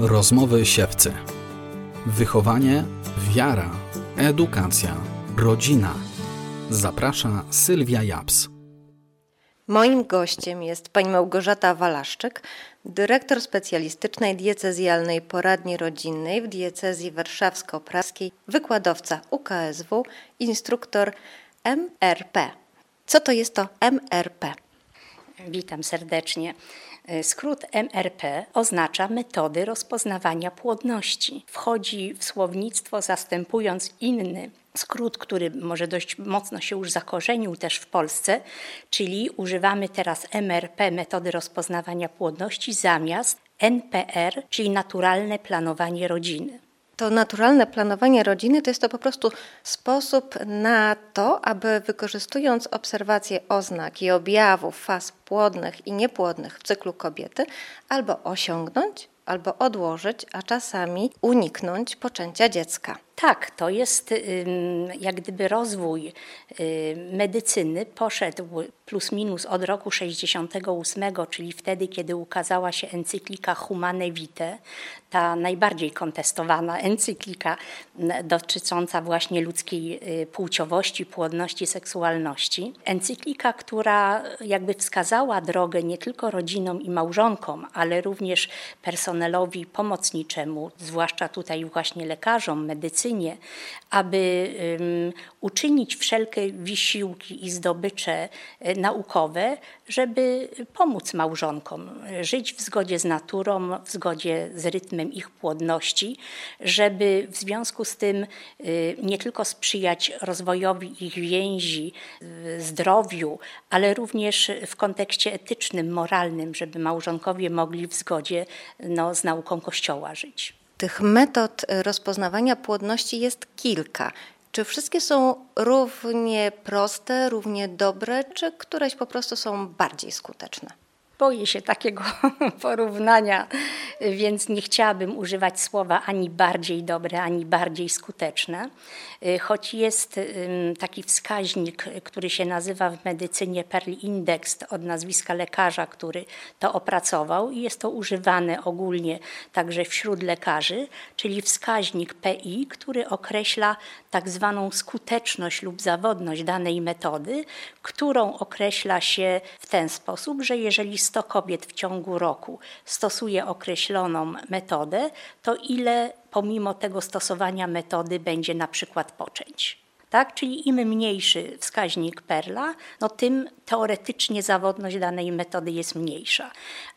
Rozmowy siewcy. Wychowanie, wiara, edukacja, rodzina. Zaprasza Sylwia Japs. Moim gościem jest pani Małgorzata Walaszczyk, dyrektor specjalistycznej diecezjalnej poradni rodzinnej w diecezji warszawsko-praskiej, wykładowca UKSW, instruktor MRP. Co to jest to MRP? Witam serdecznie. Skrót MRP oznacza metody rozpoznawania płodności. Wchodzi w słownictwo zastępując inny skrót, który może dość mocno się już zakorzenił też w Polsce, czyli używamy teraz MRP, metody rozpoznawania płodności, zamiast NPR, czyli naturalne planowanie rodziny. To naturalne planowanie rodziny to jest to po prostu sposób na to, aby wykorzystując obserwacje oznak i objawów faz płodnych i niepłodnych w cyklu kobiety, albo osiągnąć, albo odłożyć, a czasami uniknąć poczęcia dziecka. Tak, to jest jak gdyby rozwój medycyny poszedł plus minus od roku 68, czyli wtedy, kiedy ukazała się encyklika Humane Vitae, ta najbardziej kontestowana encyklika dotycząca właśnie ludzkiej y, płciowości, płodności, seksualności. Encyklika, która jakby wskazała drogę nie tylko rodzinom i małżonkom, ale również personelowi pomocniczemu, zwłaszcza tutaj właśnie lekarzom, aby uczynić wszelkie wysiłki i zdobycze y, naukowe, żeby pomóc małżonkom żyć w zgodzie z naturą, w zgodzie z rytmem ich płodności, żeby w związku z tym y, nie tylko sprzyjać rozwojowi ich więzi, zdrowiu, ale również w kontekście etycznym, moralnym, żeby małżonkowie mogli w zgodzie no, z nauką Kościoła żyć. Tych metod rozpoznawania płodności jest kilka. Czy wszystkie są równie proste, równie dobre, czy któreś po prostu są bardziej skuteczne? Boję się takiego porównania, więc nie chciałabym używać słowa ani bardziej dobre, ani bardziej skuteczne. Choć jest taki wskaźnik, który się nazywa w medycynie Perl Index od nazwiska lekarza, który to opracował i jest to używane ogólnie także wśród lekarzy, czyli wskaźnik PI, który określa tak zwaną skuteczność lub zawodność danej metody, którą określa się w ten sposób, że jeżeli 100 kobiet w ciągu roku stosuje określoną metodę, to ile pomimo tego stosowania metody będzie na przykład poczęć. Tak? Czyli im mniejszy wskaźnik perla, no tym teoretycznie zawodność danej metody jest mniejsza.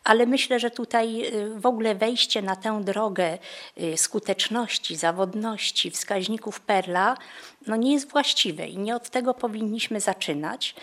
Ale myślę, że tutaj y, w ogóle wejście na tę drogę y, skuteczności, zawodności wskaźników perla no nie jest właściwe i nie od tego powinniśmy zaczynać,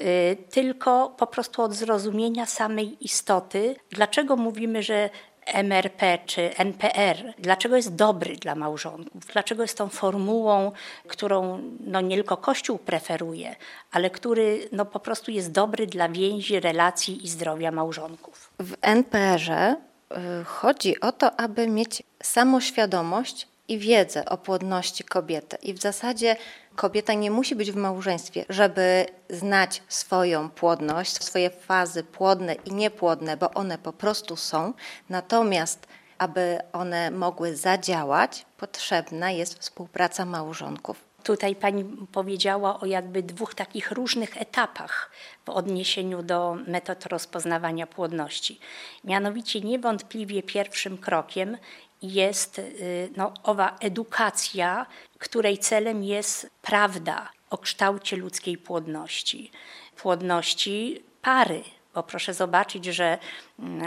y, tylko po prostu od zrozumienia samej istoty, dlaczego mówimy, że MRP czy NPR, dlaczego jest dobry dla małżonków, dlaczego jest tą formułą, którą no nie tylko Kościół preferuje, ale który no po prostu jest dobry dla więzi, relacji i zdrowia małżonków. W NPR-ze y, chodzi o to, aby mieć samoświadomość i wiedzę o płodności kobiety. I w zasadzie kobieta nie musi być w małżeństwie, żeby znać swoją płodność, swoje fazy płodne i niepłodne, bo one po prostu są. Natomiast aby one mogły zadziałać, potrzebna jest współpraca małżonków. Tutaj pani powiedziała o jakby dwóch takich różnych etapach w odniesieniu do metod rozpoznawania płodności. Mianowicie niewątpliwie pierwszym krokiem jest y, no, owa edukacja, której celem jest prawda o kształcie ludzkiej płodności, płodności pary. Bo proszę zobaczyć, że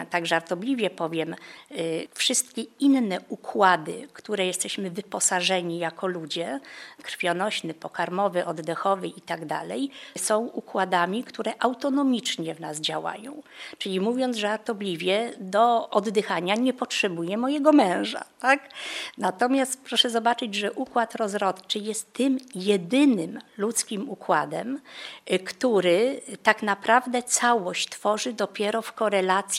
tak żartobliwie powiem, y, wszystkie inne układy, które jesteśmy wyposażeni jako ludzie, krwionośny, pokarmowy, oddechowy i tak dalej, są układami, które autonomicznie w nas działają. Czyli mówiąc żartobliwie, do oddychania nie potrzebuję mojego męża. Tak? Natomiast proszę zobaczyć, że układ rozrodczy jest tym jedynym ludzkim układem, y, który tak naprawdę całość tworzy dopiero w korelacji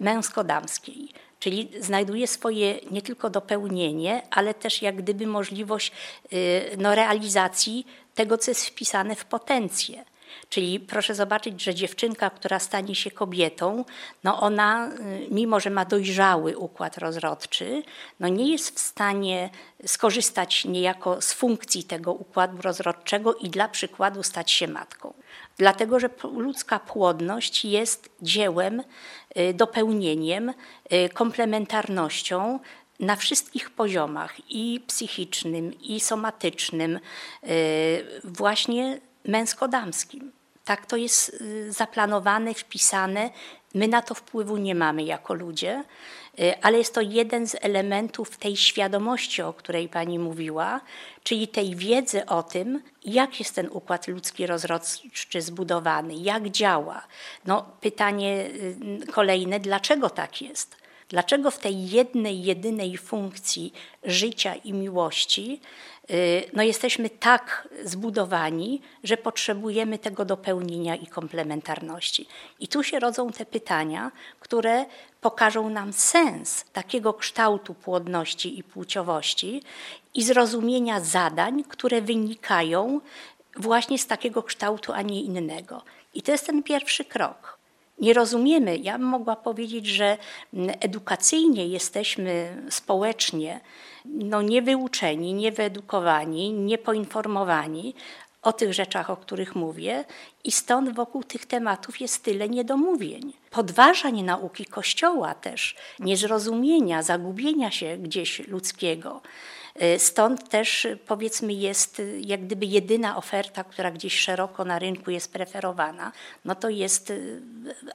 męsko-damskiej. Czyli znajduje swoje nie tylko dopełnienie, ale też jak gdyby możliwość y, no, realizacji tego, co jest wpisane w potencję. Czyli proszę zobaczyć, że dziewczynka, która stanie się kobietą, no ona, y, mimo że ma dojrzały układ rozrodczy, no nie jest w stanie skorzystać niejako z funkcji tego układu rozrodczego i dla przykładu stać się matką. Dlatego, że ludzka płodność jest dziełem, y, dopełnieniem, y, komplementarnością na wszystkich poziomach i psychicznym, i somatycznym, właśnie męsko-damskim. Tak to jest y, zaplanowane, wpisane. My na to wpływu nie mamy jako ludzie, y, ale jest to jeden z elementów tej świadomości, o której Pani mówiła, czyli tej wiedzy o tym, jak jest ten układ ludzki rozrodczy zbudowany, jak działa. No, pytanie y, kolejne, dlaczego tak jest? Dlaczego w tej jednej, jedynej funkcji życia i miłości no jesteśmy tak zbudowani, że potrzebujemy tego dopełnienia i komplementarności. I tu się rodzą te pytania, które pokażą nam sens takiego kształtu płodności i płciowości i zrozumienia zadań, które wynikają właśnie z takiego kształtu, a nie innego. I to jest ten pierwszy krok. Nie rozumiemy, ja bym mogła powiedzieć, że edukacyjnie jesteśmy społecznie no, niewyuczeni, niewyedukowani, niepoinformowani o tych rzeczach, o których mówię, i stąd wokół tych tematów jest tyle niedomówień. Podważań nauki Kościoła też, niezrozumienia, zagubienia się gdzieś ludzkiego. Y, stąd też powiedzmy jest y, jak gdyby jedyna oferta, która gdzieś szeroko na rynku jest preferowana, no to jest y,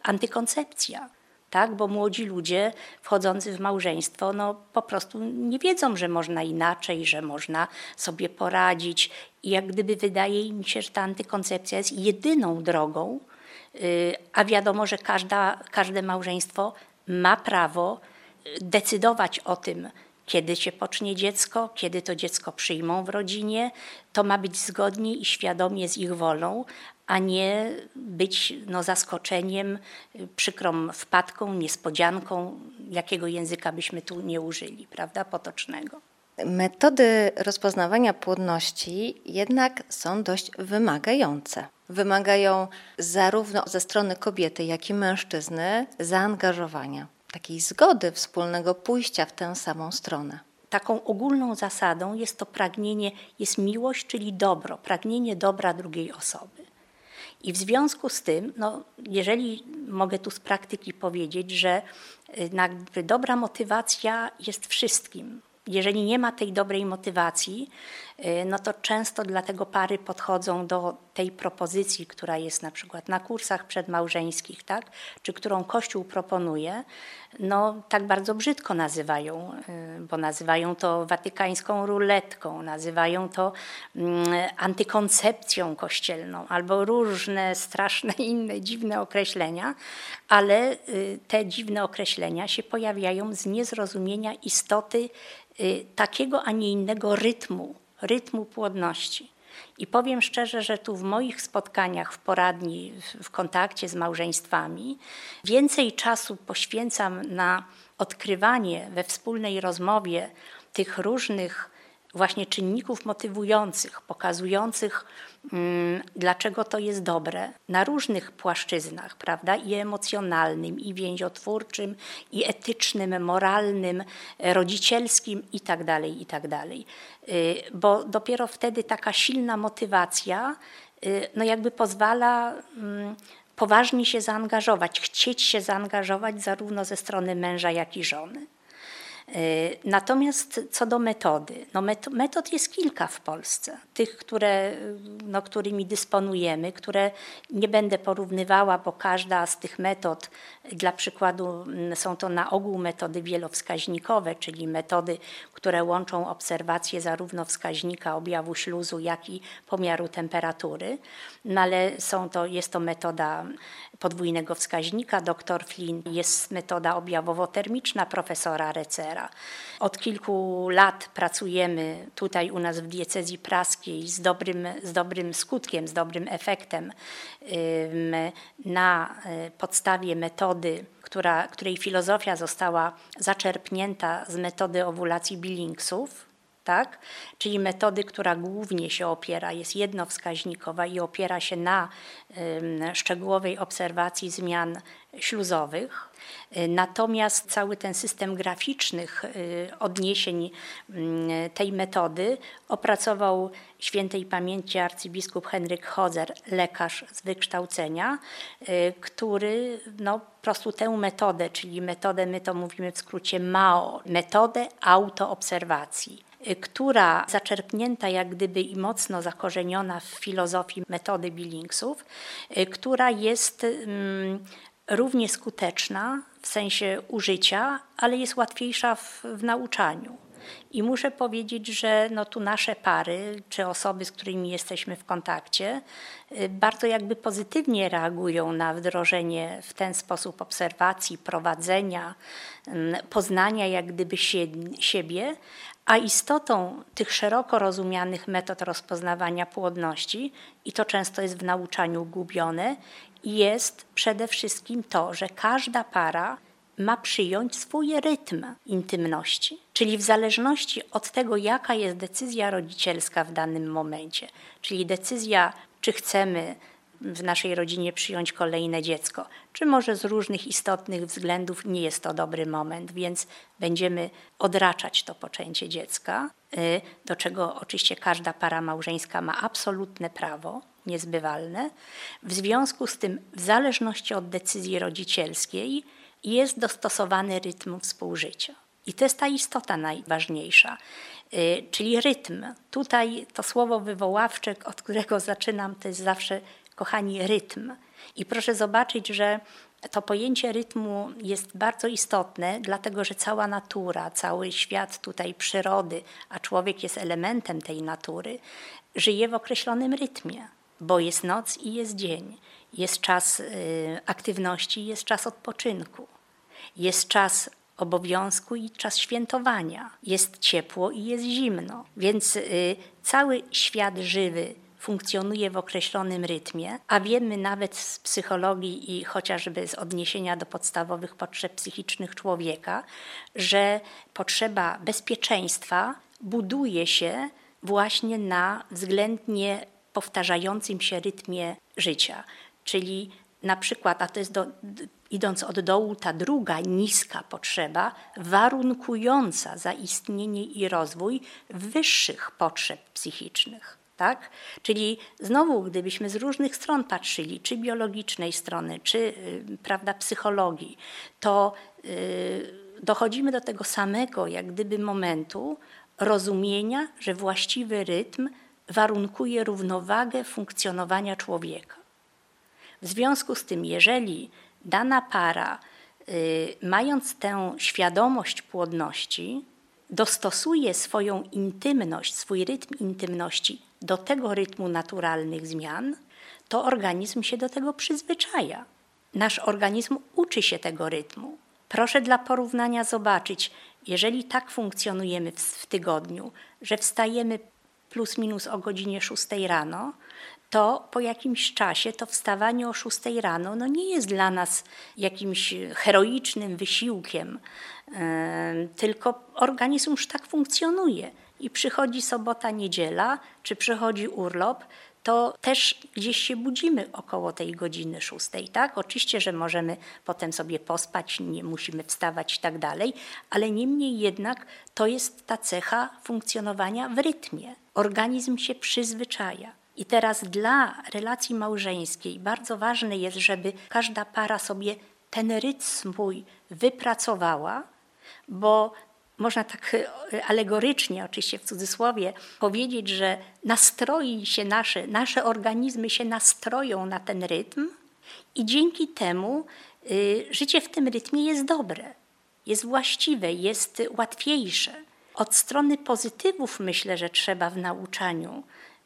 antykoncepcja tak? bo młodzi ludzie wchodzący w małżeństwo no, po prostu nie wiedzą, że można inaczej, że można sobie poradzić. I jak gdyby wydaje mi się, że ta antykoncepcja jest jedyną drogą, y, a wiadomo, że każda, każde małżeństwo ma prawo decydować o tym, kiedy się pocznie dziecko, kiedy to dziecko przyjmą w rodzinie. To ma być zgodnie i świadomie z ich wolą, a nie być no, zaskoczeniem, przykrą wpadką, niespodzianką, jakiego języka byśmy tu nie użyli, prawda, potocznego. Metody rozpoznawania płodności jednak są dość wymagające. Wymagają zarówno ze strony kobiety, jak i mężczyzny zaangażowania, takiej zgody wspólnego pójścia w tę samą stronę. Taką ogólną zasadą jest to pragnienie, jest miłość, czyli dobro, pragnienie dobra drugiej osoby. I w związku z tym, no, jeżeli mogę tu z praktyki powiedzieć, że y, dobra motywacja jest wszystkim, jeżeli nie ma tej dobrej motywacji, no to często dlatego pary podchodzą do tej propozycji, która jest na przykład na kursach przedmałżeńskich, tak? czy którą Kościół proponuje, no tak bardzo brzydko nazywają, y, bo nazywają to watykańską ruletką, nazywają to mm, antykoncepcją kościelną albo różne straszne inne dziwne określenia, ale y, te dziwne określenia się pojawiają z niezrozumienia istoty Y, takiego, a nie innego rytmu, rytmu płodności. I powiem szczerze, że tu w moich spotkaniach w poradni, w kontakcie z małżeństwami, więcej czasu poświęcam na odkrywanie we wspólnej rozmowie tych różnych właśnie czynników motywujących, pokazujących, mm, dlaczego to jest dobre na różnych płaszczyznach, prawda? I emocjonalnym, i więziotwórczym, i etycznym, moralnym, rodzicielskim i tak dalej, i tak. Y, bo dopiero wtedy taka silna motywacja, y, no jakby pozwala mm, poważnie się zaangażować, chcieć się zaangażować zarówno ze strony męża, jak i żony. Y, natomiast co do metody, no metod jest kilka w Polsce. Tych, które, no, którymi dysponujemy, które nie będę porównywała, bo każda z tych metod, dla przykładu, mm, są to na ogół metody wielowskaźnikowe, czyli metody, które łączą obserwacje zarówno wskaźnika objawu śluzu, jak i pomiaru temperatury. No, ale są to, jest to metoda podwójnego wskaźnika. Dr Flynn jest metoda objawowo-termiczna profesora Recera. Od kilku lat pracujemy tutaj u nas w diecezji praskiej z dobrym, z dobrym skutkiem, z dobrym efektem na e, podstawie metody, która, której filozofia została zaczerpnięta z metody owulacji Billingsów tak? czyli metody, która głównie się opiera, jest jednowskaźnikowa i opiera się na szczegółowej obserwacji zmian śluzowych. Natomiast cały ten system graficznych y, odniesień mm, tej metody opracował świętej pamięci arcybiskup Henryk Hozer, lekarz z wykształcenia, y, który no, po prostu tę metodę, czyli metodę, my to mówimy w skrócie MAO, metodę autoobserwacji która zaczerpnięta jak gdyby i mocno zakorzeniona w filozofii metody Billingsów, która jest mm, równie skuteczna w sensie użycia, ale jest łatwiejsza w, w nauczaniu. I muszę powiedzieć, że no tu nasze pary, czy osoby, z którymi jesteśmy w kontakcie, y, bardzo jakby pozytywnie reagują na wdrożenie w ten sposób obserwacji, prowadzenia, mm, poznania jak gdyby siebie, a istotą tych szeroko rozumianych metod rozpoznawania płodności, i to często jest w nauczaniu gubione, jest przede wszystkim to, że każda para ma przyjąć swój rytm intymności, czyli w zależności od tego, jaka jest decyzja rodzicielska w danym momencie, czyli decyzja, czy chcemy w naszej rodzinie przyjąć kolejne dziecko, czy może z różnych istotnych względów nie jest to dobry moment, więc będziemy odraczać to poczęcie dziecka, y, do czego oczywiście każda para małżeńska ma absolutne prawo, niezbywalne. W związku z tym, w zależności od decyzji rodzicielskiej, jest dostosowany rytm współżycia. I to jest ta istota najważniejsza, y, czyli rytm. Tutaj to słowo wywoławcze, od którego zaczynam, to jest zawsze, kochani, rytm. I proszę zobaczyć, że to pojęcie rytmu jest bardzo istotne, dlatego że cała natura, cały świat tutaj przyrody, a człowiek jest elementem tej natury, żyje w określonym rytmie bo jest noc i jest dzień, jest czas y, aktywności, jest czas odpoczynku, jest czas obowiązku i czas świętowania, jest ciepło i jest zimno. Więc y, cały świat żywy funkcjonuje w określonym rytmie, a wiemy nawet z psychologii i chociażby z odniesienia do podstawowych potrzeb psychicznych człowieka, że potrzeba bezpieczeństwa buduje się właśnie na względnie powtarzającym się rytmie życia. Czyli na przykład, a to jest do, idąc od dołu, ta druga niska potrzeba, warunkująca zaistnienie i rozwój wyższych potrzeb psychicznych. Tak? Czyli znowu, gdybyśmy z różnych stron patrzyli, czy biologicznej strony, czy y, prawda, psychologii, to y, dochodzimy do tego samego, jak gdyby momentu rozumienia, że właściwy rytm warunkuje równowagę funkcjonowania człowieka. W związku z tym, jeżeli dana para, y, mając tę świadomość płodności, dostosuje swoją intymność, swój rytm intymności do tego rytmu naturalnych zmian, to organizm się do tego przyzwyczaja. Nasz organizm uczy się tego rytmu. Proszę dla porównania zobaczyć, jeżeli tak funkcjonujemy w, w tygodniu, że wstajemy plus minus o godzinie 6 rano, to po jakimś czasie to wstawanie o 6 rano no nie jest dla nas jakimś heroicznym wysiłkiem, tylko organizm już tak funkcjonuje. I przychodzi sobota, niedziela, czy przychodzi urlop, to też gdzieś się budzimy około tej godziny szóstej, tak? Oczywiście, że możemy potem sobie pospać, nie musimy wstawać i tak dalej, ale niemniej jednak to jest ta cecha funkcjonowania w rytmie. Organizm się przyzwyczaja. I teraz dla relacji małżeńskiej bardzo ważne jest, żeby każda para sobie ten rytm swój wypracowała, bo można tak e, alegorycznie, oczywiście w cudzysłowie, powiedzieć, że nastroi się nasze, nasze organizmy się nastroją na ten rytm i dzięki temu y, życie w tym rytmie jest dobre, jest właściwe, jest łatwiejsze. Od strony pozytywów myślę, że trzeba w nauczaniu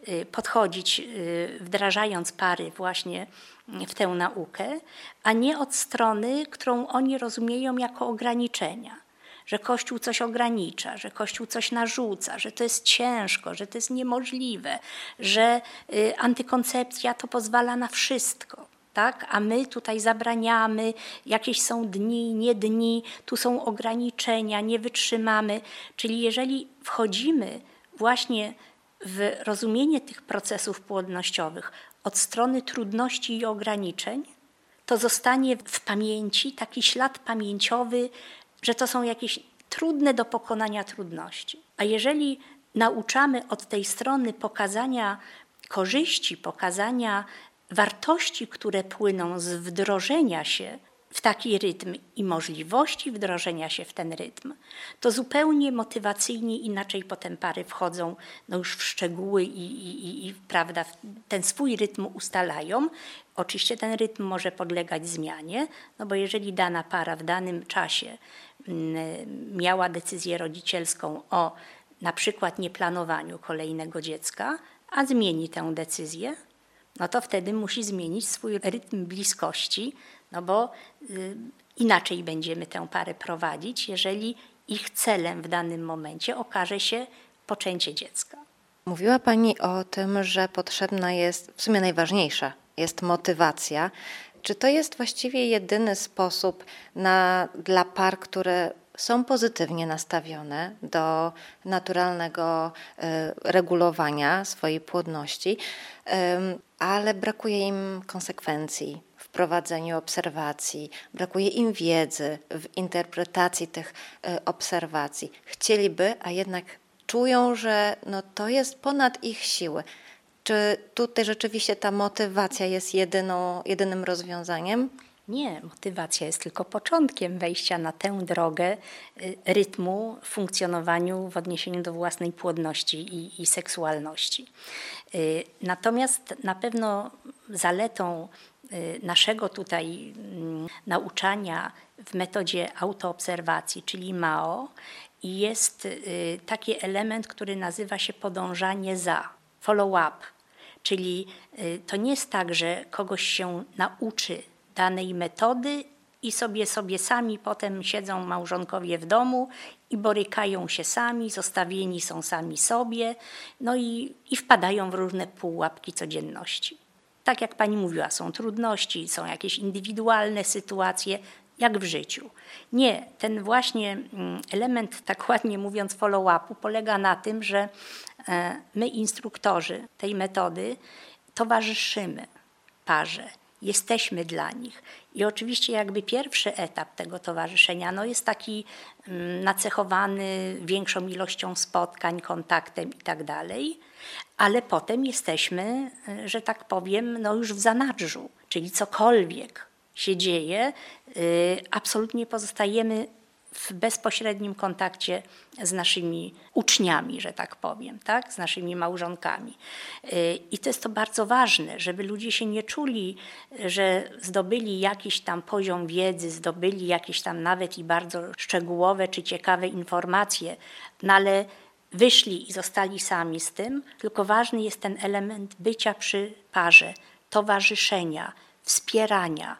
y, podchodzić, y, wdrażając pary właśnie w tę naukę, a nie od strony, którą oni rozumieją jako ograniczenia że Kościół coś ogranicza, że Kościół coś narzuca, że to jest ciężko, że to jest niemożliwe, że y, antykoncepcja to pozwala na wszystko. Tak? A my tutaj zabraniamy, jakieś są dni, nie dni, tu są ograniczenia, nie wytrzymamy. Czyli jeżeli wchodzimy właśnie w rozumienie tych procesów płodnościowych od strony trudności i ograniczeń, to zostanie w pamięci taki ślad pamięciowy, że to są jakieś trudne do pokonania trudności. A jeżeli nauczamy od tej strony pokazania korzyści, pokazania wartości, które płyną z wdrożenia się w taki rytm i możliwości wdrożenia się w ten rytm, to zupełnie motywacyjnie inaczej potem pary wchodzą no już w szczegóły i, i, i prawda, ten swój rytm ustalają. Oczywiście ten rytm może podlegać zmianie, no bo jeżeli dana para w danym czasie mm, miała decyzję rodzicielską o na przykład nieplanowaniu kolejnego dziecka, a zmieni tę decyzję, no to wtedy musi zmienić swój rytm bliskości, no bo y, inaczej będziemy tę parę prowadzić, jeżeli ich celem w danym momencie okaże się poczęcie dziecka. Mówiła Pani o tym, że potrzebna jest, w sumie najważniejsza, jest motywacja. Czy to jest właściwie jedyny sposób na, dla par, które są pozytywnie nastawione do naturalnego e, regulowania swojej płodności, ale brakuje im konsekwencji w prowadzeniu obserwacji, brakuje im wiedzy w interpretacji tych e, obserwacji. Chcieliby, a jednak czują, że no to jest ponad ich siły. Czy tutaj rzeczywiście ta motywacja jest jedyną, jedynym rozwiązaniem? Nie, motywacja jest tylko początkiem wejścia na tę drogę y, rytmu funkcjonowaniu w odniesieniu do własnej płodności i, i seksualności. Y, natomiast na pewno zaletą y, naszego tutaj mm, nauczania w metodzie autoobserwacji, czyli MAO, jest taki element, który nazywa się podążanie za, follow up. Czyli to nie jest tak, że kogoś się nauczy danej metody i sobie sobie sami potem siedzą małżonkowie w domu i borykają się sami, zostawieni są sami sobie, no i, i wpadają w różne pułapki codzienności. Tak jak pani mówiła, są trudności, są jakieś indywidualne sytuacje, jak w życiu. Nie, ten właśnie mm, element, tak ładnie mówiąc, follow-upu polega na tym, że e, my, instruktorzy tej metody, towarzyszymy parze jesteśmy dla nich. I oczywiście jakby pierwszy etap tego towarzyszenia no jest taki mm, nacechowany większą ilością spotkań, kontaktem i tak ale potem jesteśmy, y, że tak powiem, no już w zanadrzu, czyli cokolwiek się dzieje, y, absolutnie pozostajemy w bezpośrednim kontakcie z naszymi uczniami, że tak powiem, tak? z naszymi małżonkami. Y, I to jest to bardzo ważne, żeby ludzie się nie czuli, że zdobyli jakiś tam poziom wiedzy, zdobyli jakieś tam nawet i bardzo szczegółowe czy ciekawe informacje, no ale wyszli i zostali sami z tym, tylko ważny jest ten element bycia przy parze, towarzyszenia, wspierania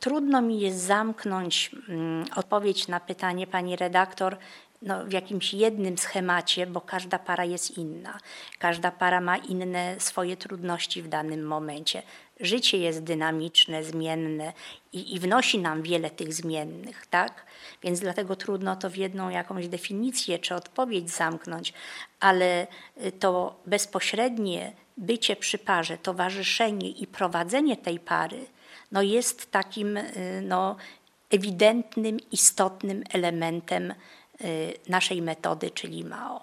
Trudno mi jest zamknąć mm, odpowiedź na pytanie pani redaktor no, w jakimś jednym schemacie, bo każda para jest inna. Każda para ma inne swoje trudności w danym momencie. Życie jest dynamiczne, zmienne i, i wnosi nam wiele tych zmiennych, tak? Więc dlatego trudno to w jedną jakąś definicję czy odpowiedź zamknąć, ale y, to bezpośrednie bycie przy parze, towarzyszenie i prowadzenie tej pary no jest takim y, no, ewidentnym, istotnym elementem y, naszej metody, czyli MAO.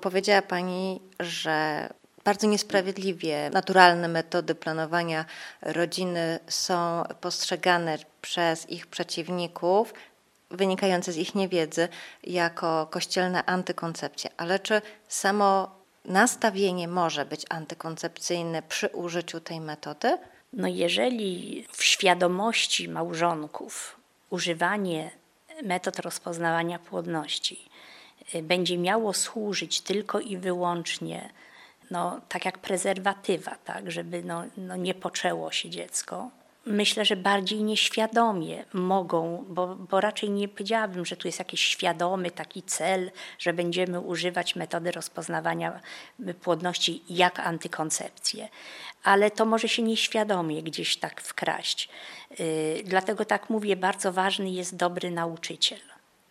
Powiedziała Pani, że bardzo niesprawiedliwie naturalne metody planowania rodziny są postrzegane przez ich przeciwników, wynikające z ich niewiedzy, jako kościelna antykoncepcja. Ale czy samo nastawienie może być antykoncepcyjne przy użyciu tej metody? No jeżeli w świadomości małżonków używanie metod rozpoznawania płodności y, będzie miało służyć tylko i wyłącznie no, tak jak prezerwatywa, tak, żeby no, no nie poczęło się dziecko, myślę, że bardziej nieświadomie mogą, bo, bo raczej nie powiedziałabym, że tu jest jakiś świadomy taki cel, że będziemy używać metody rozpoznawania płodności jak antykoncepcję, ale to może się nieświadomie gdzieś tak wkraść. Yy, dlatego tak mówię, bardzo ważny jest dobry nauczyciel.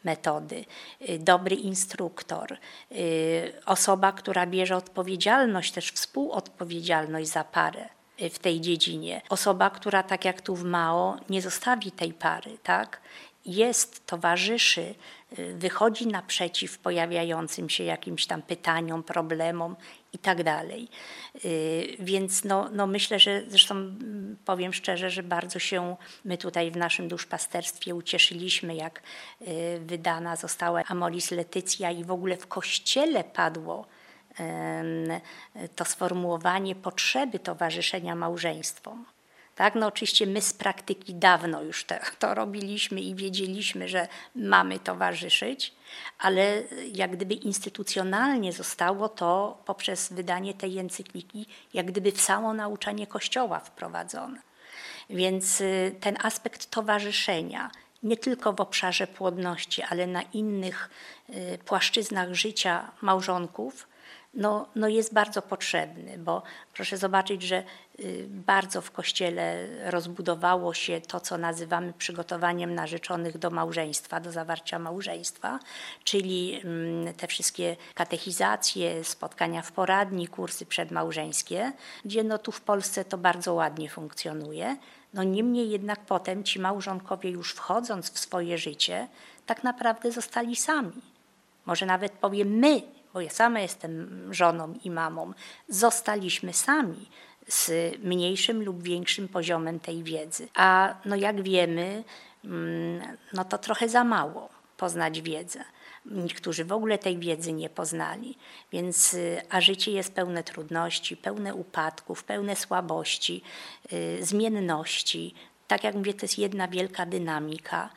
metody, y, dobry instruktor, y, osoba, która bierze odpowiedzialność, też współodpowiedzialność za parę w tej dziedzinie. Osoba, która tak jak tu w Mao nie zostawi tej pary, tak? Jest, towarzyszy, wychodzi naprzeciw pojawiającym się jakimś tam pytaniom, problemom i tak dalej. Y, więc no, no myślę, że zresztą powiem szczerze, że bardzo się my tutaj w naszym duszpasterstwie ucieszyliśmy, jak y, wydana została Amoris Letycja i w ogóle w kościele padło to sformułowanie potrzeby towarzyszenia małżeństwom. Tak? No oczywiście my z praktyki dawno już te, to robiliśmy i wiedzieliśmy, że mamy towarzyszyć, ale jak gdyby instytucjonalnie zostało to poprzez wydanie tej encykliki, jak gdyby w samo nauczanie Kościoła wprowadzone. Więc y, ten aspekt towarzyszenia, nie tylko w obszarze płodności, ale na innych y, płaszczyznach życia małżonków, no, no jest bardzo potrzebny, bo proszę zobaczyć, że y, bardzo w Kościele rozbudowało się to, co nazywamy przygotowaniem narzeczonych do małżeństwa, do zawarcia małżeństwa, czyli mm, te wszystkie katechizacje, spotkania w poradni, kursy przedmałżeńskie, gdzie no tu w Polsce to bardzo ładnie funkcjonuje. No niemniej jednak potem ci małżonkowie już wchodząc w swoje życie, tak naprawdę zostali sami. Może nawet powiem my, bo ja sama jestem żoną i mamą, zostaliśmy sami z mniejszym lub większym poziomem tej wiedzy. A no jak wiemy, mm, no to trochę za mało poznać wiedzę. Niektórzy w ogóle tej wiedzy nie poznali, więc a życie jest pełne trudności, pełne upadków, pełne słabości, y, zmienności. Tak jak mówię, to jest jedna wielka dynamika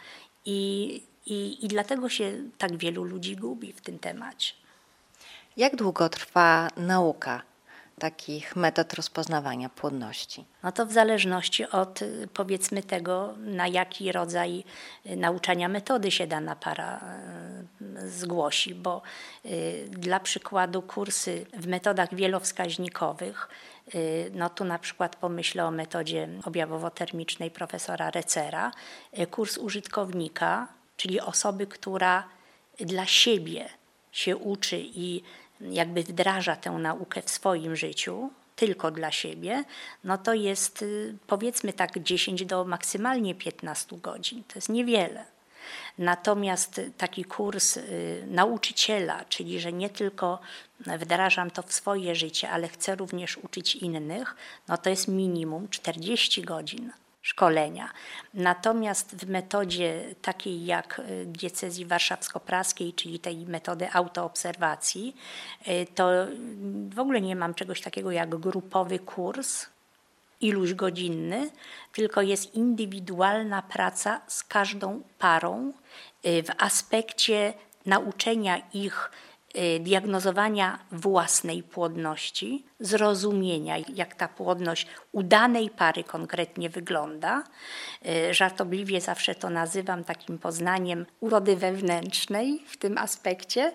i, i, i dlatego się tak wielu ludzi gubi w tym temacie. Jak długo trwa nauka takich metod rozpoznawania płodności? No to w zależności od powiedzmy tego, na jaki rodzaj y, nauczania metody się dana para y, zgłosi, bo y, dla przykładu kursy w metodach wielowskaźnikowych, no tu na przykład pomyślę o metodzie objawowo-termicznej profesora Recera, kurs użytkownika, czyli osoby, która dla siebie się uczy i jakby wdraża tę naukę w swoim życiu, tylko dla siebie, no to jest y, powiedzmy tak 10 do maksymalnie 15 godzin. To jest niewiele. Natomiast taki kurs y, nauczyciela, czyli że nie tylko wdrażam to w swoje życie, ale chcę również uczyć innych, no to jest minimum 40 godzin szkolenia. Natomiast w metodzie takiej jak y, diecezji warszawsko-praskiej, czyli tej metody autoobserwacji, y, to w ogóle nie mam czegoś takiego jak grupowy kurs, iluś godzinny, tylko jest indywidualna praca z każdą parą y, w aspekcie nauczenia ich diagnozowania własnej płodności, zrozumienia, jak ta płodność udanej pary konkretnie wygląda. Y, żartobliwie zawsze to nazywam takim poznaniem urody wewnętrznej w tym aspekcie,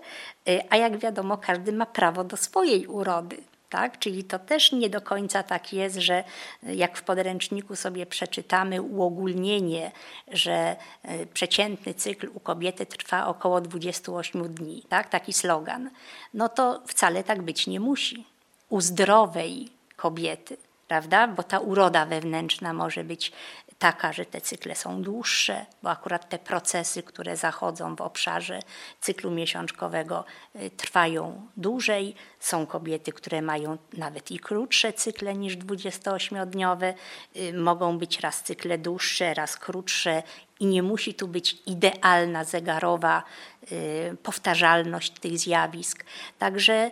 y, a jak wiadomo, każdy ma prawo do swojej urody. Tak? Czyli to też nie do końca tak jest, że jak w podręczniku sobie przeczytamy uogólnienie, że e, przeciętny cykl u kobiety trwa około 28 dni, tak? taki slogan, no to wcale tak być nie musi. U zdrowej kobiety, prawda? Bo ta uroda wewnętrzna może być taka, że te cykle są dłuższe, bo akurat te procesy, które zachodzą w obszarze cyklu miesiączkowego, y, trwają dłużej. Są kobiety, które mają nawet i krótsze cykle niż 28-dniowe. Y, mogą być raz cykle dłuższe, raz krótsze i nie musi tu być idealna zegarowa y, powtarzalność tych zjawisk. Także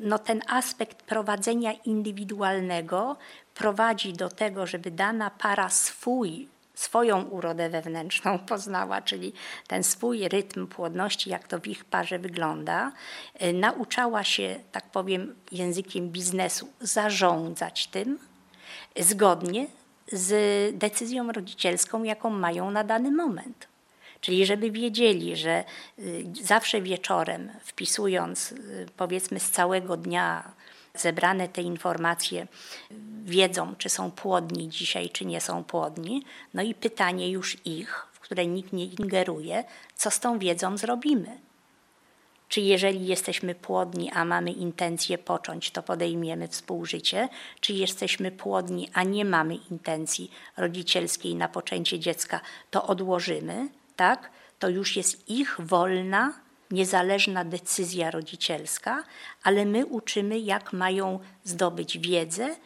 no, ten aspekt prowadzenia indywidualnego prowadzi do tego, żeby dana para swój, swoją urodę wewnętrzną poznała, czyli ten swój rytm płodności, jak to w ich parze wygląda, y, nauczała się, tak powiem, językiem biznesu zarządzać tym zgodnie z decyzją rodzicielską, jaką mają na dany moment. Czyli żeby wiedzieli, że y, zawsze wieczorem, wpisując y, powiedzmy z całego dnia zebrane te informacje wiedzą, czy są płodni dzisiaj, czy nie są płodni. No i pytanie już ich, której nikt nie ingeruje, co z tą wiedzą zrobimy. Czy jeżeli jesteśmy płodni, a mamy intencję począć, to podejmiemy współżycie? Czy jesteśmy płodni, a nie mamy intencji rodzicielskiej na poczęcie dziecka, to odłożymy? Tak? To już jest ich wolna, niezależna decyzja rodzicielska, ale my uczymy, jak mają zdobyć wiedzę,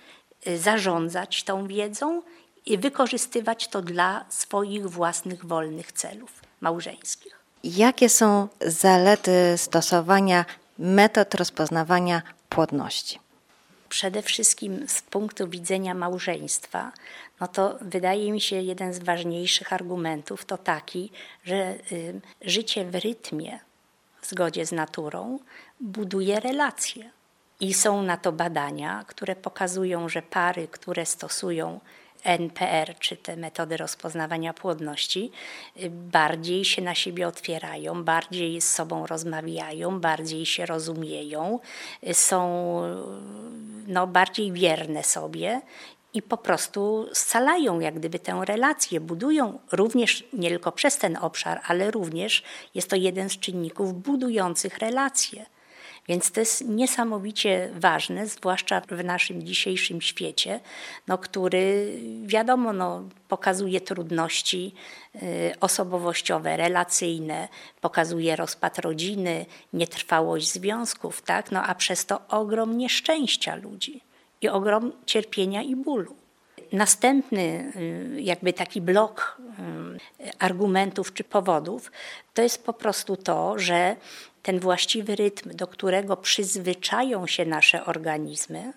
y, zarządzać tą wiedzą i wykorzystywać to dla swoich własnych wolnych celów małżeńskich. Jakie są zalety stosowania metod rozpoznawania płodności? Przede wszystkim z punktu widzenia małżeństwa, no to wydaje mi się jeden z ważniejszych argumentów to taki, że y, życie w rytmie, w zgodzie z naturą, buduje relacje. I są na to badania, które pokazują, że pary, które stosują NPR, czy te metody rozpoznawania płodności, y, bardziej się na siebie otwierają, bardziej z sobą rozmawiają, bardziej się rozumieją, y, są no, bardziej wierne sobie i po prostu scalają jak gdyby tę relację, budują również nie tylko przez ten obszar, ale również jest to jeden z czynników budujących relacje. Więc to jest niesamowicie ważne, zwłaszcza w naszym dzisiejszym świecie, no, który wiadomo no, pokazuje trudności y, osobowościowe, relacyjne, pokazuje rozpad rodziny, nietrwałość związków, tak? no, a przez to ogrom nieszczęścia ludzi i ogrom cierpienia i bólu. Następny y, jakby taki blok y, argumentów czy powodów to jest po prostu to, że ten właściwy rytm, do którego przyzwyczają się nasze organizmy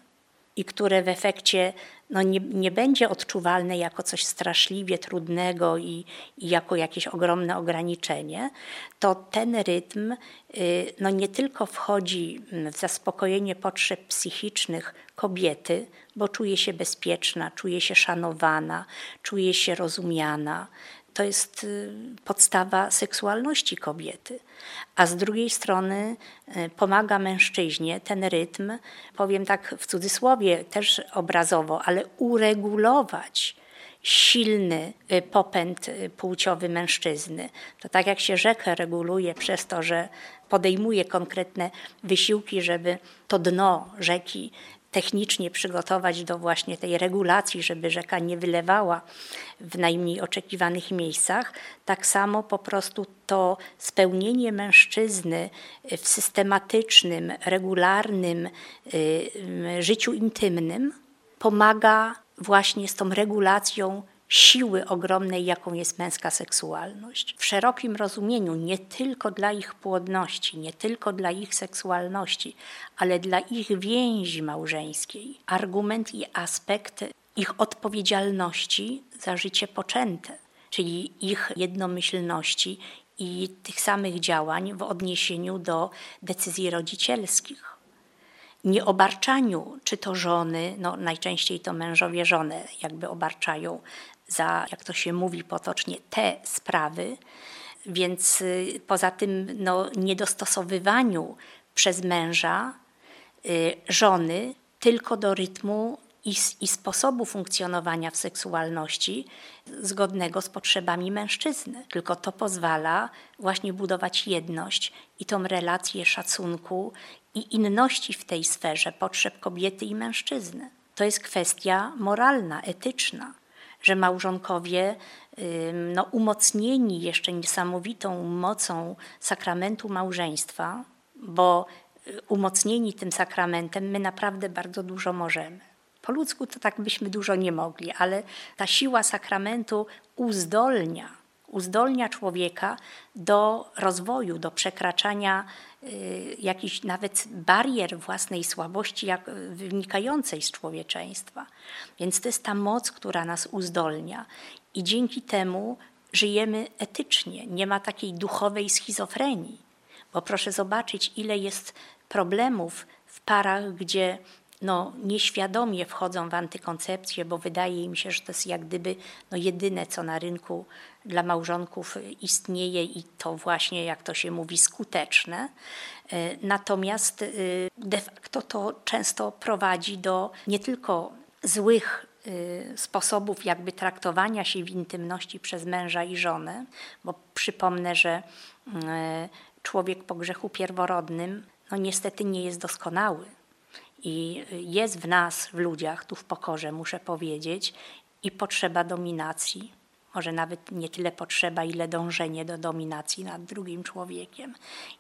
i które w efekcie no, nie, nie będzie odczuwalne jako coś straszliwie trudnego i, i jako jakieś ogromne ograniczenie, to ten rytm y, no, nie tylko wchodzi w zaspokojenie potrzeb psychicznych kobiety, bo czuje się bezpieczna, czuje się szanowana, czuje się rozumiana, to jest y, podstawa seksualności kobiety. A z drugiej strony y, pomaga mężczyźnie ten rytm, powiem tak w cudzysłowie, też obrazowo, ale uregulować silny y, popęd płciowy mężczyzny. To tak jak się rzekę reguluje przez to, że podejmuje konkretne wysiłki, żeby to dno rzeki technicznie przygotować do właśnie tej regulacji, żeby rzeka nie wylewała w najmniej oczekiwanych miejscach, tak samo po prostu to spełnienie mężczyzny w systematycznym, regularnym y, życiu intymnym pomaga właśnie z tą regulacją siły ogromnej, jaką jest męska seksualność. W szerokim rozumieniu, nie tylko dla ich płodności, nie tylko dla ich seksualności, ale dla ich więzi małżeńskiej. Argument i aspekt ich odpowiedzialności za życie poczęte, czyli ich jednomyślności i tych samych działań w odniesieniu do decyzji rodzicielskich nieobarczaniu, czy to żony, no najczęściej to mężowie żonę jakby obarczają za, jak to się mówi potocznie, te sprawy. Więc y, poza tym no, niedostosowywaniu przez męża y, żony tylko do rytmu i, i, sposobu funkcjonowania w seksualności zgodnego z potrzebami mężczyzny. Tylko to pozwala właśnie budować jedność i tą relację szacunku i inności w tej sferze potrzeb kobiety i mężczyzny. To jest kwestia moralna, etyczna że małżonkowie no, umocnieni jeszcze niesamowitą mocą sakramentu małżeństwa, bo y, umocnieni tym sakramentem my naprawdę bardzo dużo możemy. Po ludzku to tak byśmy dużo nie mogli, ale ta siła sakramentu uzdolnia, uzdolnia człowieka do rozwoju, do przekraczania y, jakichś nawet barier własnej słabości jak, wynikającej z człowieczeństwa. Więc to jest ta moc, która nas uzdolnia i dzięki temu żyjemy etycznie. Nie ma takiej duchowej schizofrenii, bo proszę zobaczyć, ile jest problemów w parach, gdzie no, nieświadomie wchodzą w antykoncepcję, bo wydaje im się, że to jest jak gdyby no, jedyne, co na rynku dla małżonków istnieje i to właśnie, jak to się mówi, skuteczne. E, natomiast e, de facto to często prowadzi do nie tylko złych y, sposobów jakby traktowania się w intymności przez męża i żonę, bo przypomnę, że y, człowiek po grzechu pierworodnym no niestety nie jest doskonały. I jest w nas, w ludziach, tu w pokorze, muszę powiedzieć, i potrzeba dominacji. Może nawet nie tyle potrzeba, ile dążenie do dominacji nad drugim człowiekiem.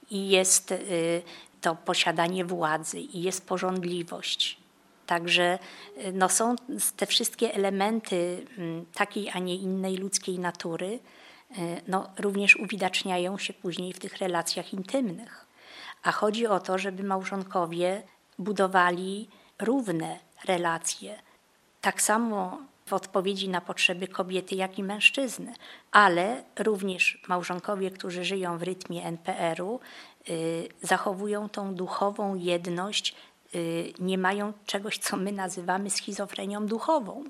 I jest y, to posiadanie władzy, i jest porządliwość. Także y, no, są te wszystkie elementy mm, takiej, a nie innej ludzkiej natury, y, no, również uwidaczniają się później w tych relacjach intymnych. A chodzi o to, żeby małżonkowie budowali równe relacje. Tak samo w odpowiedzi na potrzeby kobiety, jak i mężczyzny, ale również małżonkowie, którzy żyją w rytmie NPR-u, y, zachowują tą duchową jedność, y, nie mają czegoś, co my nazywamy schizofrenią duchową.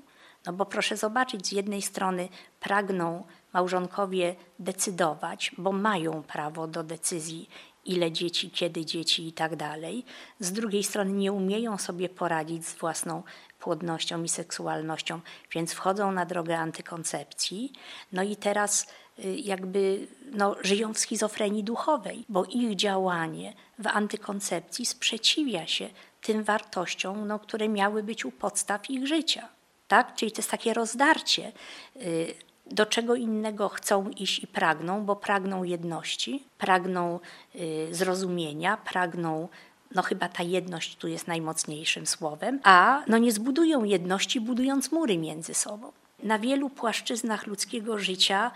No bo proszę zobaczyć, z jednej strony pragną małżonkowie decydować, bo mają prawo do decyzji ile dzieci, kiedy dzieci i tak dalej. Z drugiej strony nie umieją sobie poradzić z własną płodnością i seksualnością, więc wchodzą na drogę antykoncepcji. No i teraz y, jakby no, żyją w schizofrenii duchowej, bo ich działanie w antykoncepcji sprzeciwia się tym wartościom, no, które miały być u podstaw ich życia. Tak? Czyli to jest takie rozdarcie y, do czego innego chcą iść i pragną, bo pragną jedności, pragną y, zrozumienia, pragną no chyba ta jedność tu jest najmocniejszym słowem, a no nie zbudują jedności, budując mury między sobą. Na wielu płaszczyznach ludzkiego życia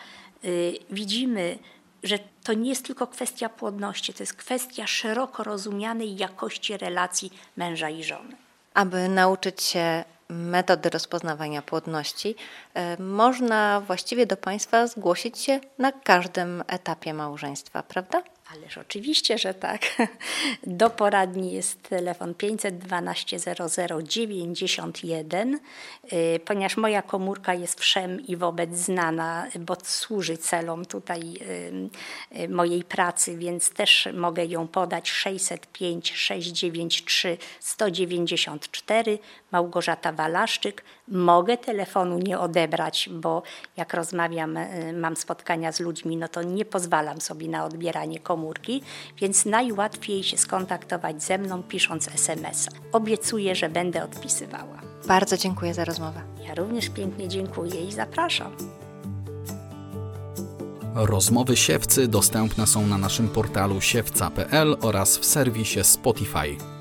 y, widzimy, że to nie jest tylko kwestia płodności, to jest kwestia szeroko rozumianej jakości relacji męża i żony. Aby nauczyć się metody rozpoznawania płodności, e, można właściwie do Państwa zgłosić się na każdym etapie małżeństwa, prawda? Ależ oczywiście, że tak. Do poradni jest telefon 512 00 91, ponieważ moja komórka jest wszem i wobec znana, bo służy celom tutaj y, y, mojej pracy, więc też mogę ją podać 605 693 194 Małgorzata Walaszczyk. Mogę telefonu nie odebrać, bo jak rozmawiam, y, mam spotkania z ludźmi, no to nie pozwalam sobie na odbieranie komórki komórki, więc najłatwiej się skontaktować ze mną pisząc SMS-a. Obiecuję, że będę odpisywała. Bardzo dziękuję za rozmowę. Ja również pięknie dziękuję i zapraszam. Rozmowy siewcy dostępne są na naszym portalu siewca.pl oraz w serwisie Spotify.